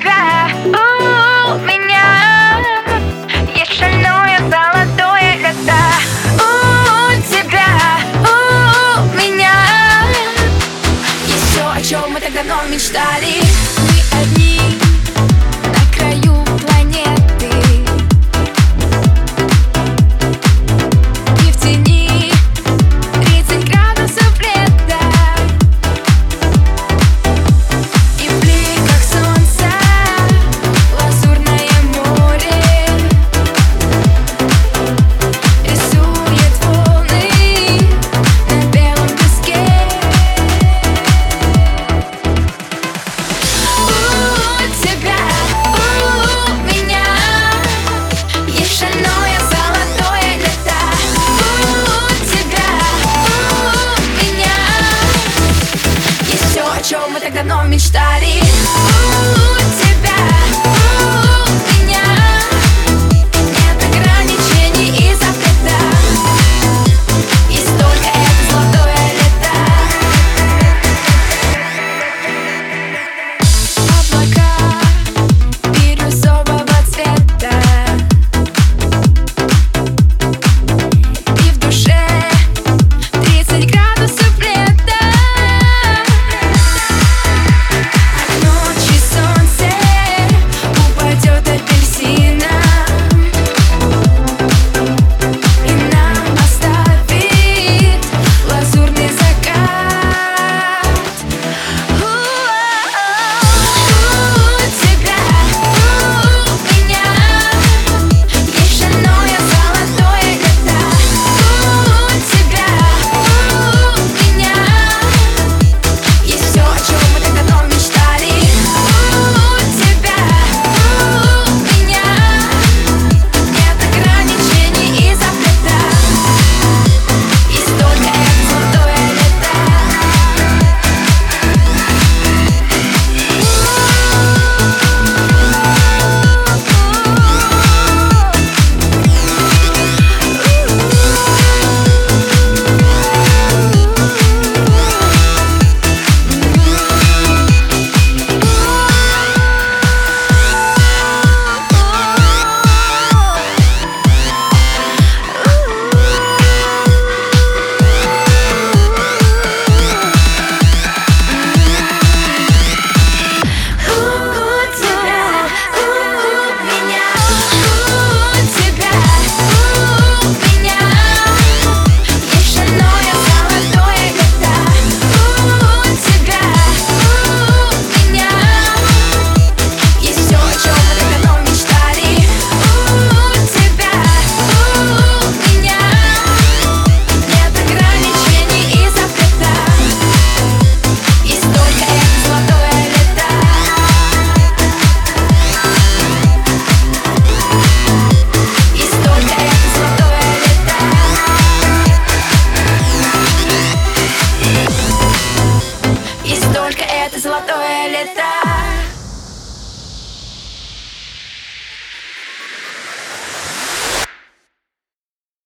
тебя У меня есть шальное золотое лето. У тебя, у меня Есть все, о чем мы тогда но мечтали. Мы одни. study. let